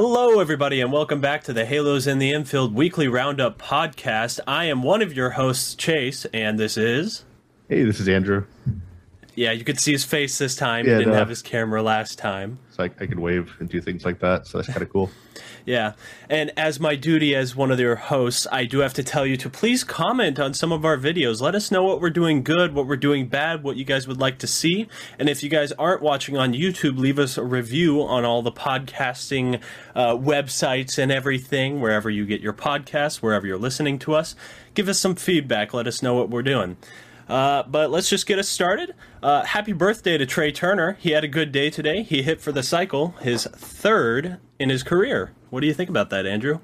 Hello, everybody, and welcome back to the Halos in the Infield Weekly Roundup podcast. I am one of your hosts, Chase, and this is. Hey, this is Andrew. Yeah, you could see his face this time. Yeah, he didn't no. have his camera last time. So I, I can wave and do things like that. So that's kind of cool. Yeah, and as my duty as one of your hosts, I do have to tell you to please comment on some of our videos. Let us know what we're doing good, what we're doing bad, what you guys would like to see. And if you guys aren't watching on YouTube, leave us a review on all the podcasting uh, websites and everything, wherever you get your podcasts, wherever you're listening to us. Give us some feedback. Let us know what we're doing. Uh, but let's just get us started. Uh, happy birthday to Trea Turner. He had a good day today. He hit for the cycle, his third in his career. What do you think about that, Andrew?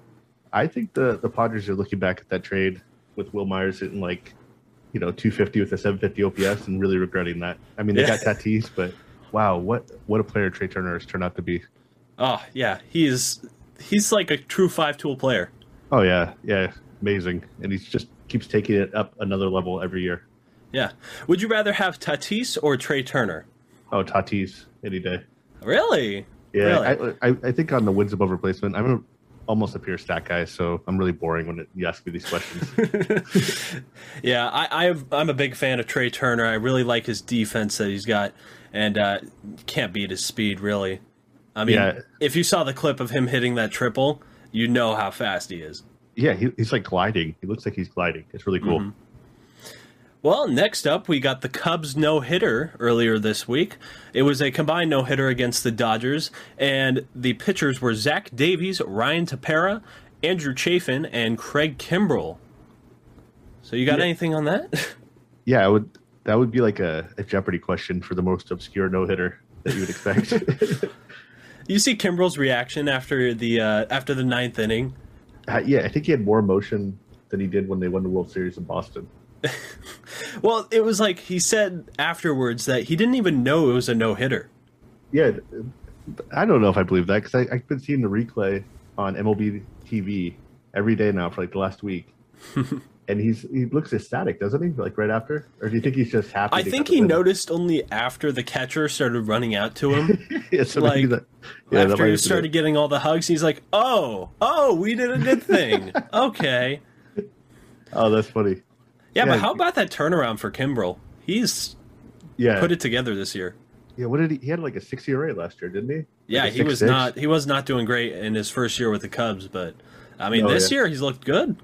I think the the Padres are looking back at that trade with Wil Myers hitting like, you know, 250 with a 750 OPS and really regretting that. I mean, they Yeah. got Tatis, but wow, what what a player Trea Turner has turned out to be. Oh yeah, he's he's like a true five tool player. Oh yeah, yeah, amazing, and he's just keeps taking it up another level every year. Yeah. Would you rather have Tatis or Trea Turner? Oh, Tatis any day. Really? Yeah, Really? I, I I think on the wins above replacement, I'm a, almost a pure stat guy, so I'm really boring when it, you ask me these questions. yeah, I, I've, I'm a big fan of Trea Turner. I really like his defense that he's got, and uh, can't beat his speed really. I mean, Yeah. if you saw the clip of him hitting that triple, you know how fast he is. yeah, he, he's like gliding. He looks like he's gliding. It's really cool. Well, next up, we got the Cubs no hitter earlier this week. It was a combined no hitter against the Dodgers, and the pitchers were Zach Davies, Ryan Tepera, Andrew Chafin, and Craig Kimbrel. So, you got Yeah. anything on that? Yeah, I would. That would be like a, a Jeopardy question for the most obscure no hitter that you would expect. you see Kimbrel's reaction after the uh, after the ninth inning. Uh, yeah, I think he had more emotion than he did when they won the World Series in Boston. Well, it was like he said afterwards that he didn't even know it was a no hitter. Yeah, I don't know if I believe that because I've been seeing the replay on MLB TV every day now for like the last week, and he's he looks ecstatic, doesn't he? Like right after, or do you think he's just happy? I think he noticed only after the catcher started running out to him. yeah, so like, that- yeah, after he started getting all the hugs, he's like, "Oh, oh, we did a good thing." okay, Oh, that's funny. Yeah, Yeah, but how about that turnaround for Kimbrel? He's Yeah, put it together this year. yeah. What did he? He had like a six ERA last year, didn't he? Like Yeah, he was 6.6? not he was not doing great in his first year with the Cubs, but I mean, No, this yeah. year he's looked good.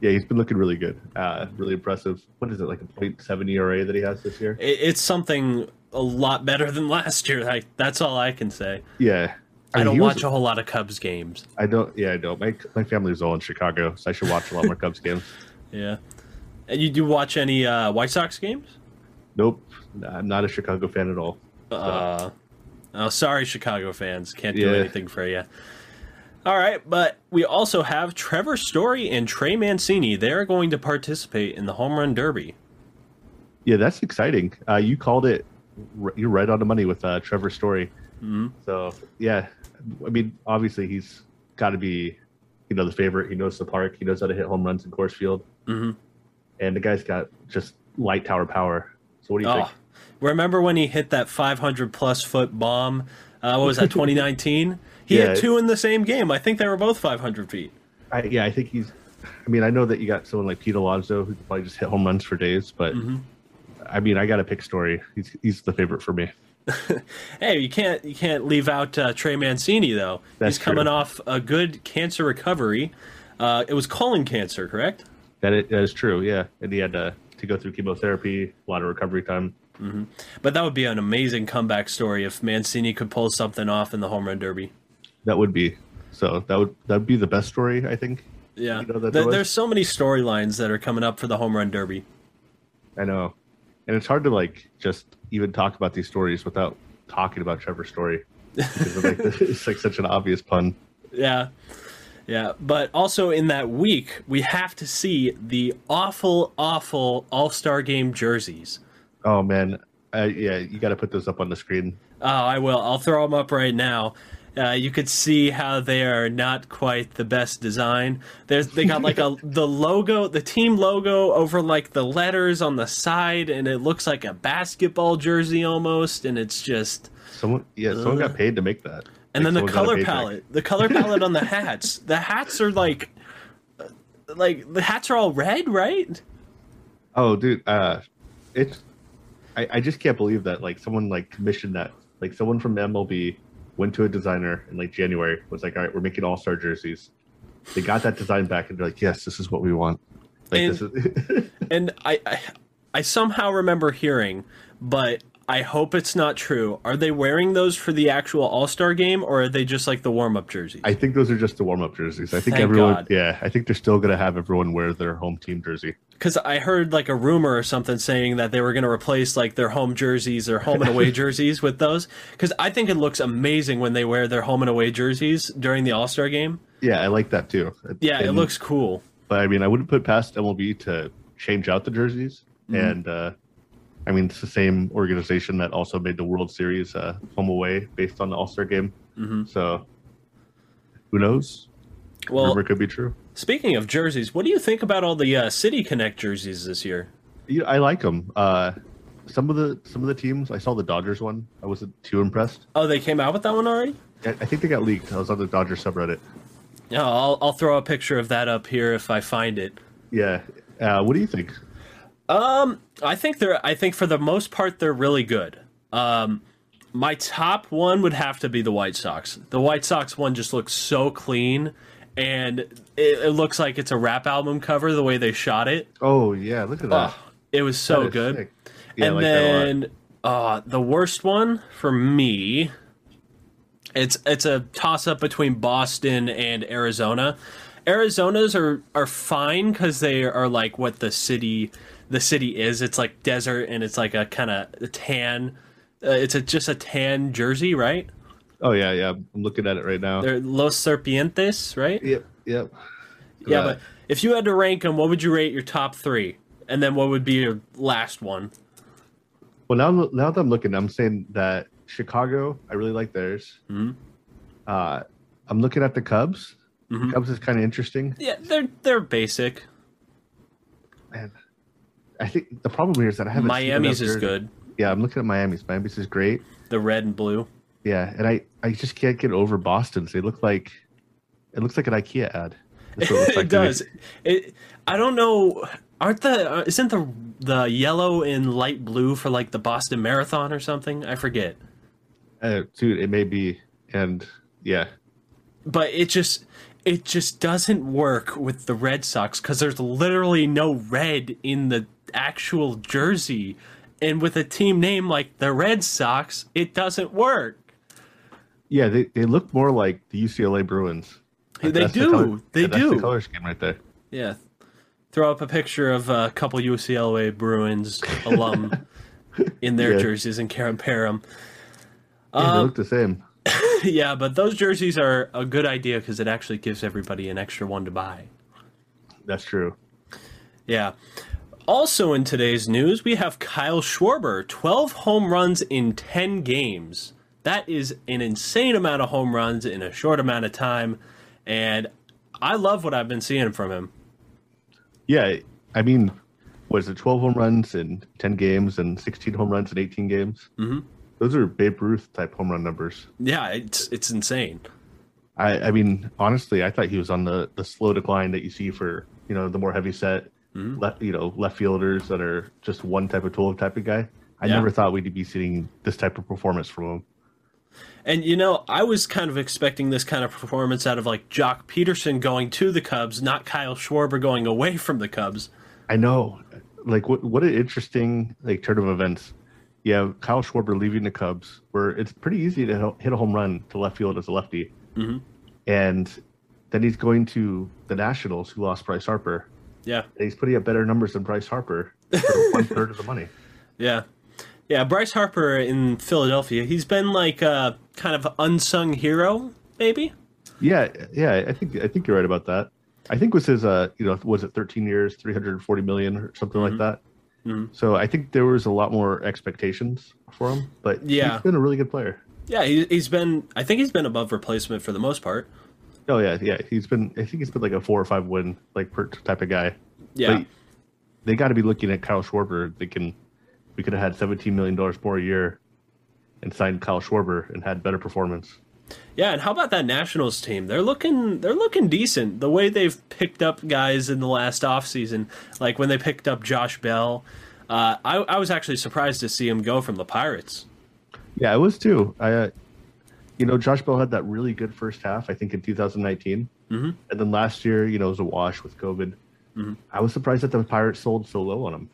Yeah, he's been looking really good. Uh, really impressive. What is it like a .7 ERA that he has this year? It, it's something a lot better than last year. Like that's all I can say. Yeah, I, mean, don't he was- watch a whole lot of Cubs games. I don't. Yeah, I don't. My my family all in Chicago, so I should watch a lot more Cubs games. Yeah, and you do watch any uh, White Sox games? Nope, I'm not a Chicago fan at all. Uh, oh, sorry, Chicago fans. Can't do Yeah. anything for you. All right, but we also have Trevor Story and Trey Mancini. They're going to participate in the home run derby. Yeah, that's exciting. Uh, you called it. You're right on the money with uh, Trevor Story. Mhm. So yeah, I mean, obviously he's got to be, you know, the favorite. He knows the park. He knows how to hit home runs in Coors Field, Mhm. And the guy's got just light tower power. So what do you Oh, think? remember when he hit that 500 plus foot bomb? Uh, what was that? 2019. He Yeah. hit two in the same game. I think they were both 500 feet. I, yeah, I think he's. I mean, I know that you got someone like Pete Alonso who could probably just hit home runs for days, but Mhm. I mean, I got to pick Story. He's he's the favorite for me. Hey, you can't you can't leave out uh, Trey Mancini though. That's He's coming true. off a good cancer recovery. Uh, it was colon cancer, correct? That is, that is true. Yeah, and he had to to go through chemotherapy, a lot of recovery time. Mm-hmm. But that would be an amazing comeback story if Mancini could pull something off in the home run derby. That would be so. That would that would be the best story, I think. Yeah, You know There- there there's so many storylines that are coming up for the home run derby. I know, and it's hard to like just even talk about these stories without talking about Trevor's Story because like, it's like such an obvious pun. Yeah, yeah. But also in that week, we have to see the awful, awful All Star Game jerseys. Oh man, uh, yeah, you got to put those up on the screen. Oh, I will. I'll throw them up right now. Uh, you could see how they are not quite the best design. There's they got like a the logo, the team logo over like the letters on the side, and it looks like a basketball jersey almost. And it's just Someone, yeah, someone got paid to make that. And then the someone got a color palette, the color palette on the hats. The hats are like, like the hats are all red, right? Oh, dude, uh, it's I, I just can't believe that like someone like commissioned that. Like someone from MLB went to a designer in like January was like, all right, we're making All Star jerseys. They got that design back and they're like, yes, this is what we want. Like And- this is And I, I, I somehow remember hearing, but I hope it's not true. Are they wearing those for the actual All Star game, or are they just like the warm up jerseys? I think those are just the warm up jerseys. I think Thank everyone God. yeah, I think they're still gonna have everyone wear their home team jersey. Because I heard like a rumor or something saying that they were going to replace like their home jerseys or home and away jerseys with those. Because I think it looks amazing when they wear their home and away jerseys during the All Star game. Yeah, I like that too. Yeah, it looks cool. but I mean I wouldn't put past MLB to change out the jerseys. Mm-hmm. And uh I mean it's the same organization that also made the World Series uh home away based on the All Star game. Mhm. So who knows? Well, Rumor could be true. speaking of jerseys, what do you think about all the uh, City Connect jerseys this year? Yeah, I like them. Uh, some of the some of the teams. I saw the Dodgers one. I wasn't too impressed. Oh, they came out with that one already? I, I think they got leaked. I was on the Dodgers subreddit. Yeah, I'll, I'll throw a picture of that up here if I find it. Yeah. Uh, what do you think? Um, I think they're. I think for the most part they're really good. Um, my top one would have to be the White Sox. The White Sox one just looks so clean, and it, it looks like it's a rap album cover the way they shot it. Oh yeah, look at that. Oh, it was so good. Yeah, and like that a lot. then uh, the worst one for me, it's it's a toss up between Boston and Arizona. Arizona's are are fine because they are like what the city the city is. It's like desert and it's like a kind of tan. Uh, it's a, just a tan jersey, right? Oh yeah, yeah. I'm looking at it right now. They're Los Serpientes, right? Yep, yep. Yeah, Uh, but if you had to rank them, what would you rate your top three? And then what would be your last one? well now now that I'm looking, I'm saying that Chicago. I really like theirs. Mhm. Uh, I'm looking at the Cubs. Mhm. Cubs is kind of interesting. Yeah, they're they're basic. Man, I think the problem here is that I haven't. Miami's is good. Yeah, I'm looking at Miami's. Miami's is great. The red and blue. Yeah, and I I just can't get over Boston's. They look like it looks like an IKEA ad. Looks like it does. It. I don't know. Aren't the uh, isn't the the yellow and light blue for like the Boston Marathon or something? I forget. Uh, dude, it may be, and yeah, But it just it just doesn't work with the Red Sox because there's literally no red in the actual jersey, and with a team name like the Red Sox, it doesn't work. yeah, they, they look more like the UCLA Bruins. They That's the do. color- They yeah, that's do. the color scheme right there. Yeah. Throw up a picture of a couple UCLA Bruins alum in their Yeah. jerseys and compare them. Yeah, they Um, look the same. yeah, but those jerseys are a good idea because it actually gives everybody an extra one to buy. That's true. Yeah. Also in today's news, we have Kyle Schwarber, 12 home runs in 10 games. That is an insane amount of home runs in a short amount of time, and I love what I've been seeing from him. Yeah, I mean, was it 12 home runs in 10 games and 16 home runs in 18 games? Mhm. Those are Babe Ruth type home run numbers. Yeah, it's it's insane. I, I mean, honestly, I thought he was on the, the slow decline that you see for you know the more heavy set, Mhm. left you know left fielders that are just one type of tool type of guy. I Yeah. never thought we'd be seeing this type of performance from him. And you know, I was kind of expecting this kind of performance out of like Joc Pederson going to the Cubs, not Kyle Schwarber going away from the Cubs. I know, like what what an interesting like turn of events. Yeah, Kyle Schwarber leaving the Cubs, where it's pretty easy to hit- a home run to left field as a lefty, Mhm. and then he's going to the Nationals, who lost Bryce Harper. Yeah, he's putting up better numbers than Bryce Harper for one third of the money. yeah, yeah. Bryce Harper in Philadelphia, he's been like a kind of unsung hero, maybe. Yeah, yeah, I think I think you're right about that. I think was his uh you know was it 13 years, 340 million or something Mhm. like that. Mhm. So I think there was a lot more expectations for him, but Yeah. he's been a really good player. Yeah, he, he's been. I think he's been above replacement for the most part. Oh yeah, yeah, he's been. I think he's been like a four or five win like per type of guy. Yeah, But they got to be looking at Kyle Schwarber. They can. We could have had 17 million dollars more a year, and signed Kyle Schwarber and had better performance. Yeah, and how about that Nationals team? They're looking they're looking decent. The way they've picked up guys in the last offseason, like when they picked up Josh Bell, uh, I, I was actually surprised to see him go from the Pirates. Yeah, I was too. I, uh, you know, Josh Bell had that really good first half, I think, in 2019, mm-hmm. and then last year, you know, it was a wash with COVID. Mm-hmm. I was surprised that the Pirates sold so low on him.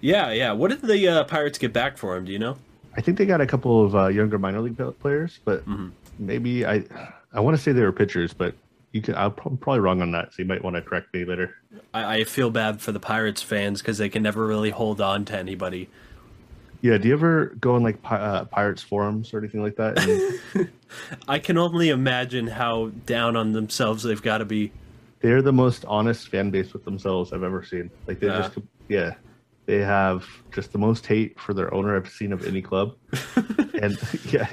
Yeah, yeah. What did the uh, Pirates get back for him? Do you know? I think they got a couple of uh, younger minor league players, but mm-hmm. maybe I, I want to say they were pitchers, but you can. I'm probably wrong on that, so you might want to correct me later. I, I feel bad for the Pirates fans because they can never really hold on to anybody. Yeah, do you ever go on like uh, Pirates forums or anything like that? And... I can only imagine how down on themselves they've got to be. They're the most honest fan base with themselves I've ever seen. Like they just yeah, they have just the most hate for their owner I've seen of any club. and yeah,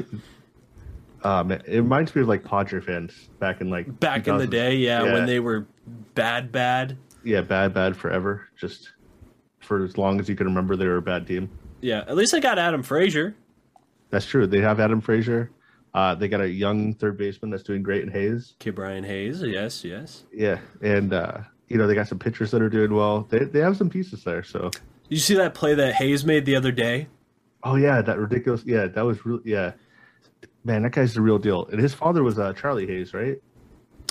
um, it reminds me of like Padre fans back in like back in the day, yeah, yeah, when they were bad, bad. Yeah, bad, bad forever. Just for as long as you can remember, they were a bad team. Yeah, at least they got Adam Frazier. That's true. They have Adam Frazier. Uh, they got a young third baseman that's doing great in Hayes. Ke'Bryan Hayes, yes, yes. Yeah, and uh, you know they got some pitchers that are doing well. They they have some pieces there. So Did you see that play that Hayes made the other day? Oh yeah, that ridiculous. Yeah, that was really yeah. Man, that guy's the real deal. And his father was uh, Charlie Hayes, right?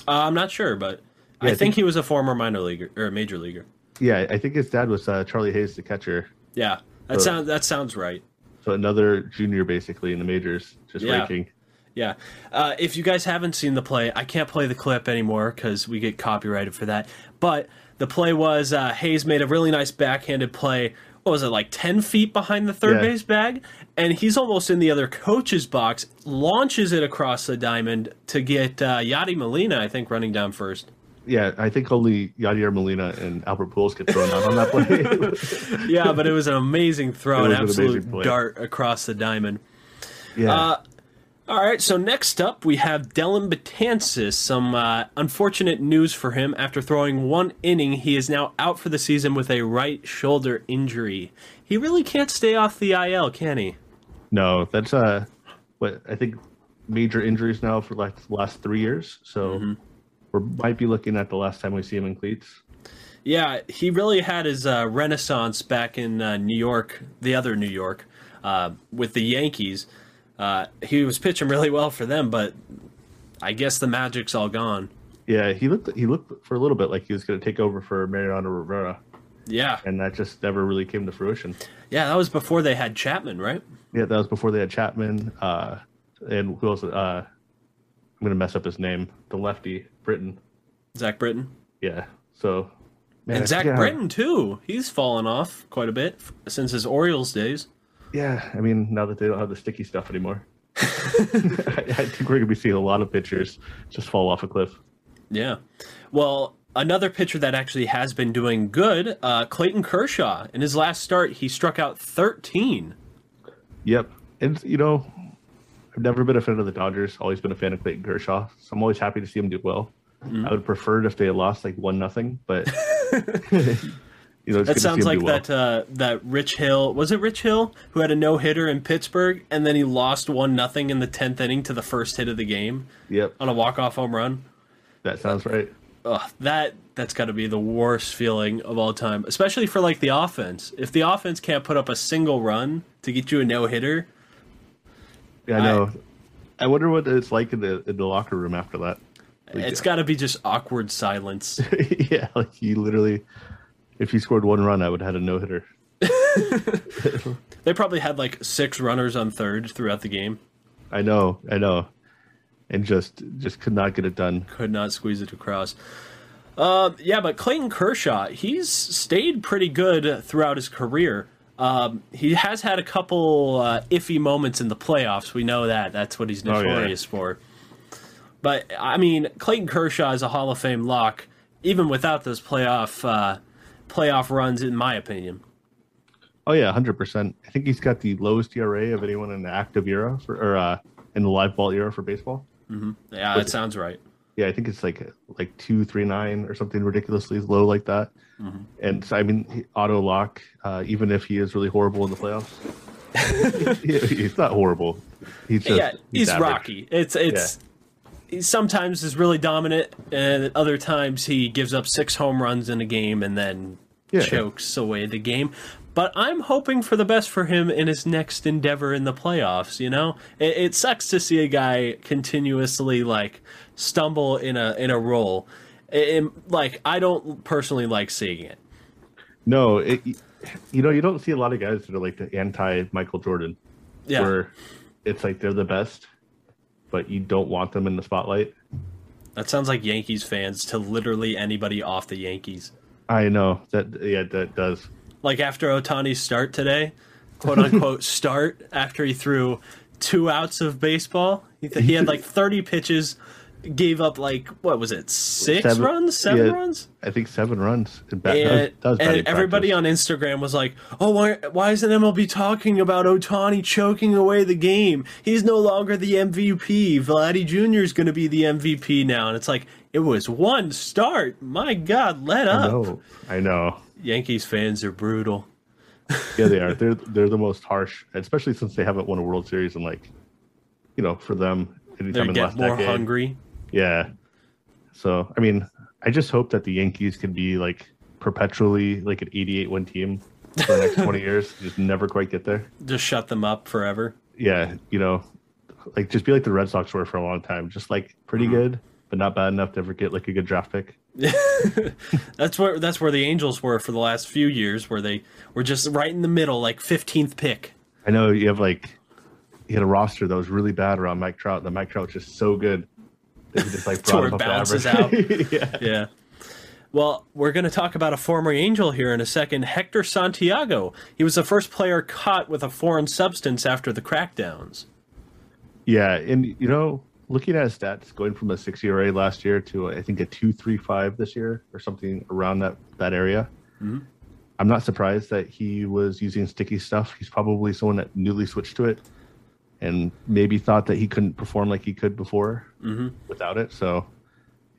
Uh, I'm not sure, but yeah, I, I think, think, he was a former minor leaguer or a major leaguer. Yeah, I think his dad was uh, Charlie Hayes, the catcher. Yeah, that so, sounds that sounds right. So another junior, basically in the majors, just yeah. ranking. Yeah. Uh, if you guys haven't seen the play, I can't play the clip anymore because we get copyrighted for that. But the play was uh, Hayes made a really nice backhanded play. What was it like ten feet behind the third yeah. base bag, and he's almost in the other coach's box. Launches it across the diamond to get uh, Yadi Molina, I think, running down first yeah, I think only Yadier Molina and Albert Pujols get thrown out on that play. yeah, but it was an amazing throw, an absolute an dart across the diamond. Yeah. Uh, all right, so next up we have Dellin Betances. Some uh, unfortunate news for him. After throwing one inning, he is now out for the season with a right shoulder injury. He really can't stay off the IL, can he? No, that's uh, what I think major injuries now for like the last three years. So. Mm-hmm we might be looking at the last time we see him in cleats. Yeah, he really had his uh, renaissance back in uh, New York, the other New York, uh, with the Yankees. Uh, he was pitching really well for them, but I guess the magic's all gone. Yeah, he looked he looked for a little bit like he was going to take over for Mariano Rivera. Yeah, and that just never really came to fruition. Yeah, that was before they had Chapman, right? Yeah, that was before they had Chapman. Uh, and who else? I'm gonna mess up his name. The lefty, Britton. Zach Britton. Yeah. So. Man, and Zach Britton too. He's fallen off quite a bit since his Orioles days. Yeah, I mean, now that they don't have the sticky stuff anymore, I, I think we're gonna be seeing a lot of pitchers just fall off a cliff. Yeah. Well, another pitcher that actually has been doing good, uh, Clayton Kershaw. In his last start, he struck out 13. Yep. And, you know, I've never been a fan of the Dodgers. Always been a fan of Clayton Kershaw. So I'm always happy to see him do well. Mm-hmm. I would prefer it if they had lost like one nothing, but you know, that sounds like well. that uh, that Rich Hill was it Rich Hill who had a no hitter in Pittsburgh and then he lost one nothing in the tenth inning to the first hit of the game. Yep, on a walk off home run. That sounds right. Ugh, that that's got to be the worst feeling of all time, especially for like the offense. If the offense can't put up a single run to get you a no hitter, yeah, I know. I, I wonder what it's like in the in the locker room after that. Like, it's got to be just awkward silence. yeah, like he literally, if he scored one run, I would have had a no hitter. they probably had like six runners on third throughout the game. I know, I know, and just just could not get it done. Could not squeeze it across. Uh, yeah, but Clayton Kershaw, he's stayed pretty good throughout his career. Um, he has had a couple uh, iffy moments in the playoffs. We know that. That's what he's notorious oh, yeah. for. But I mean, Clayton Kershaw is a Hall of Fame lock, even without those playoff uh, playoff runs, in my opinion. Oh yeah, hundred percent. I think he's got the lowest ERA of anyone in the active era for, or uh, in the live ball era for baseball. Mm-hmm. Yeah, that sounds right. Yeah, I think it's like like two three nine or something ridiculously low like that. Mm-hmm. And so, I mean, auto lock, uh, even if he is really horrible in the playoffs. he's not horrible. He's just yeah, he's, average. rocky. It's it's he sometimes is really dominant, and at other times he gives up six home runs in a game and then Yeah. chokes away the game. But I'm hoping for the best for him in his next endeavor in the playoffs. You know, it, it sucks to see a guy continuously like stumble in a in a role. It- it- like I don't personally like seeing it. No, it, you know, you don't see a lot of guys that are like the anti Michael Jordan, Yeah, where it's like they're the best, but you don't want them in the spotlight. that sounds like Yankees fans to literally anybody off the Yankees. I know that. Yeah, that does. Like after Ohtani's start today, quote unquote start after he threw two outs of baseball. He, th- he had like 30 pitches, gave up like what was it, six Seven- runs, seven yeah, runs, I think seven runs. And, that was batting and everybody on Instagram was like, "Oh, why why isn't MLB talking about Otani choking away the game? He's no longer the MVP. Vladdy Jr. is going to be the MVP now." And it's like it was one start. My God, let I up. know. I know. Yankees fans are brutal. Yeah, they are. They're they're the most harsh, especially since they haven't won a World Series in like, you know, for them They anytime in the get last more decade. hungry. Yeah. So I mean, I just hope that the Yankees can be like perpetually like an 88 win team for the next 20 years. Just never quite get there. Just shut them up forever. Yeah, you know, like just be like the Red Sox were for a long time. Just like pretty Mm-hmm. good, but not bad enough to ever get like a good draft pick. That's where that's where the Angels were for the last few years, where they were just right in the middle, like fifteenth pick. I know you have like you had a roster that was really bad around Mike Trout. The Mike Trout was just so good that he just like brought up balances average. yeah. Yeah. Well, we're going to talk about a former Angel here in a second, Hector Santiago. He was the first player caught with a foreign substance after the crackdowns. Yeah, and you know, looking at his stats, going from a six ERA last year to I think a two three five this year or something around that that area. Mm-hmm. I'm not surprised that he was using sticky stuff. He's probably someone that newly switched to it, and maybe thought that he couldn't perform like he could before mm-hmm. without it. So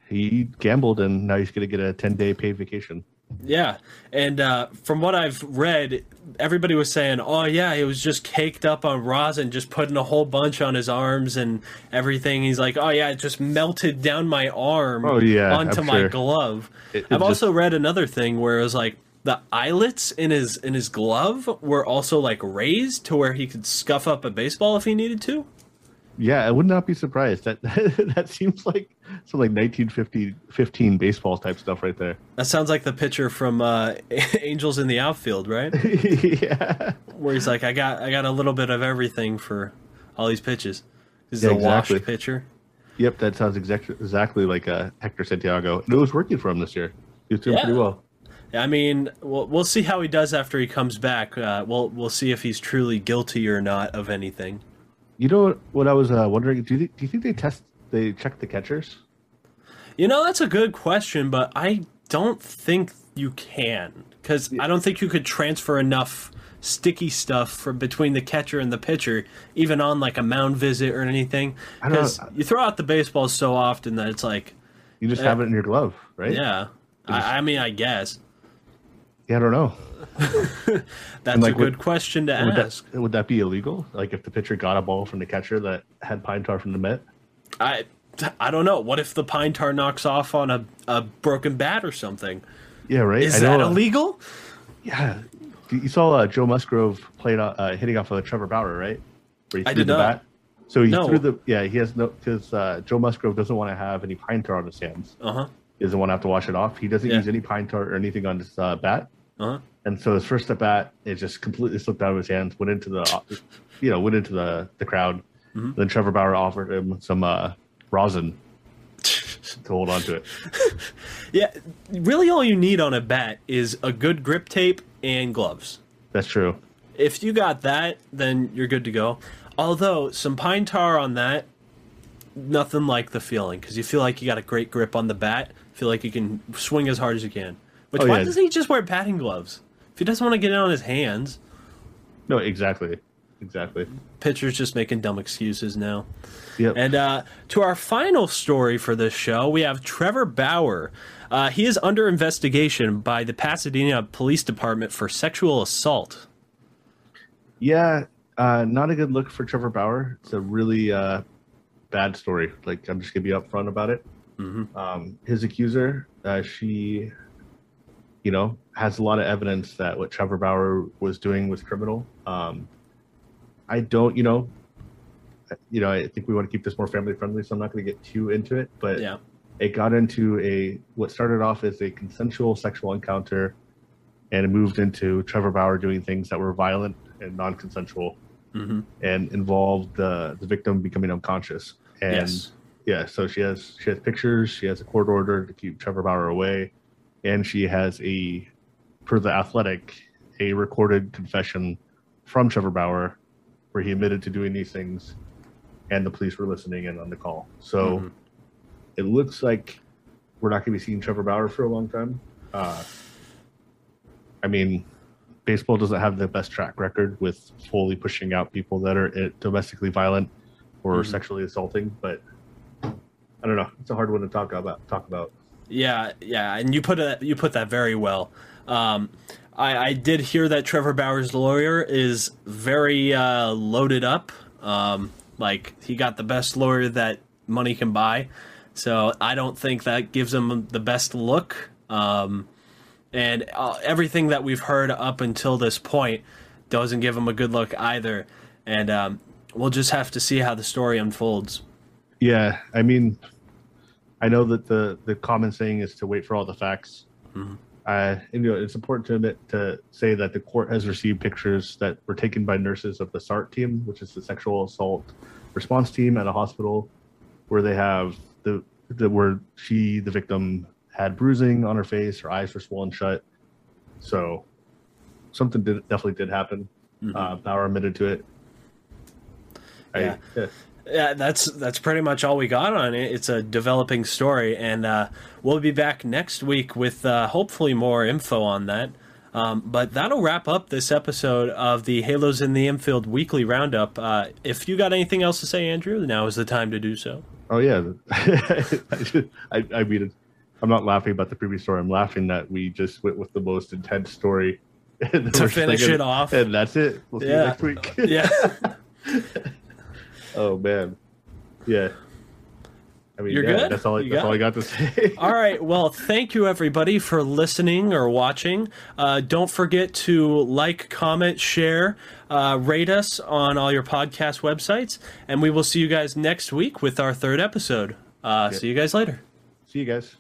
he gambled, and now he's going to get a 10 day paid vacation. Yeah, and uh, from what I've read, everybody was saying, "Oh yeah, he was just caked up on rosin, just putting a whole bunch on his arms and everything." He's like, "Oh yeah, it just melted down my arm Oh, yeah, onto I'm my sure. glove." It- it I've just- also read another thing where it was like the eyelets in his in his glove were also like raised to where he could scuff up a baseball if he needed to. Yeah, I would not be surprised. That that seems like some like 1950 15 baseball type stuff right there. That sounds like the pitcher from uh, Angels in the Outfield, right? yeah. where he's like, I got I got a little bit of everything for all these pitches. He's Yeah, a washed exactly. pitcher. Yep, that sounds exactly exactly like uh, Hector Santiago. And it was working for him this year. He was doing Yeah. pretty well. Yeah, I mean, we'll we'll see how he does after he comes back. Uh, we'll we'll see if he's truly guilty or not of anything. You know what I was uh, wondering? Do you, do you think they test they check the catchers? You know, that's a good question, but I don't think you can because I don't think you could transfer enough sticky stuff from between the catcher and the pitcher, even on like a mound visit or anything. I don't know. Because you throw out the baseball so often that it's like, You just have it in your glove, right? yeah. I, I mean, I guess Yeah, I don't know. that's like, a good would- question to Would ask. that would that be illegal? Like if the pitcher got a ball from the catcher that had pine tar from the mitt? I I don't know. What if the pine tar knocks off on a, a broken bat or something? Yeah, right. Is I that know, uh, illegal? Yeah, you saw uh, Joe Musgrove played uh, uh, hitting off of Trevor Bauer, right? Where he I did the not. bat. So he No. threw the yeah. He has no because uh, Joe Musgrove doesn't want to have any pine tar on his hands. Uh huh. He doesn't want to have to wash it off. He doesn't Yeah. use any pine tar or anything on his uh, bat. Uh huh. And so his first at bat, it just completely slipped out of his hands. Went into the, you know, went into the the crowd. Mm-hmm. Then Trevor Bauer offered him some uh, rosin to hold on to it. Yeah. Really, all you need on a bat is a good grip tape and gloves. That's true. If you got that, then you're good to go. Although some pine tar on that, nothing like the feeling because you feel like you got a great grip on the bat. Feel like you can swing as hard as you can. Which Oh, why yeah. doesn't he just wear batting gloves? If he doesn't want to get it on his hands, No, exactly, exactly. pitcher's just making dumb excuses now. Yep. And uh, to our final story for this show, we have Trevor Bauer. Uh, he is under investigation by the Pasadena Police Department for sexual assault. yeah, Uh, not a good look for Trevor Bauer. It's a really uh, bad story. Like I'm just gonna be upfront about it. Mm-hmm. Um, his accuser, uh, she, you know, has a lot of evidence that what Trevor Bauer was doing was criminal. Um, I don't, you know, you know, I think we want to keep this more family friendly, so I'm not going to get too into it. But Yeah. it got into a what started off as a consensual sexual encounter, and it moved into Trevor Bauer doing things that were violent and non-consensual, Mm-hmm. and involved the the victim becoming unconscious. And Yes. yeah, so she has she has pictures, she has a court order to keep Trevor Bauer away, and she has a, per the Athletic, a recorded confession from Trevor Bauer, where he admitted to doing these things, and the police were listening in on the call. So Mhm. it looks like we're not going to be seeing Trevor Bauer for a long time. Uh, I mean, baseball doesn't have the best track record with fully pushing out people that are uh, domestically violent or Mhm. sexually assaulting, but I don't know. It's a hard one to talk about. Talk about. Yeah, yeah, and you put it you put that very well. Um, I, I did hear that Trevor Bauer's lawyer is very uh, loaded up. Um, like he got the best lawyer that money can buy, so I don't think that gives him the best look. Um, and uh, everything that we've heard up until this point doesn't give him a good look either. And um, we'll just have to see how the story unfolds. Yeah, I mean, I know that the the common saying is to wait for all the facts. Mhm. Uh, you know, it's important to admit to say that the court has received pictures that were taken by nurses of the SART team, which is the sexual assault response team at a hospital, where they have the the where she the victim had bruising on her face, her eyes were swollen shut. So something did definitely did happen. Mhm. Uh, Bauer admitted to it. I- Yeah. yeah. Yeah, that's that's pretty much all we got on it. It's a developing story, and uh, we'll be back next week with uh, hopefully more info on that. Um, but that'll wrap up this episode of the Halos in the Infield weekly roundup. Uh, if you got anything else to say, Andrew, now is the time to do so. Oh yeah, I, I, mean, I'm not laughing about the previous story. I'm laughing that we just went with the most intense story and To finish thinking- it off. and that's it. We'll see Yeah. you next week. Yeah, oh man, yeah. I mean, You're yeah, good? That's all. I, that's got all I got to say. All right. Well, thank you everybody for listening or watching. Uh, don't forget to like, comment, share, uh, rate us on all your podcast websites, and we will see you guys next week with our third episode. Uh, See you guys later. see you guys.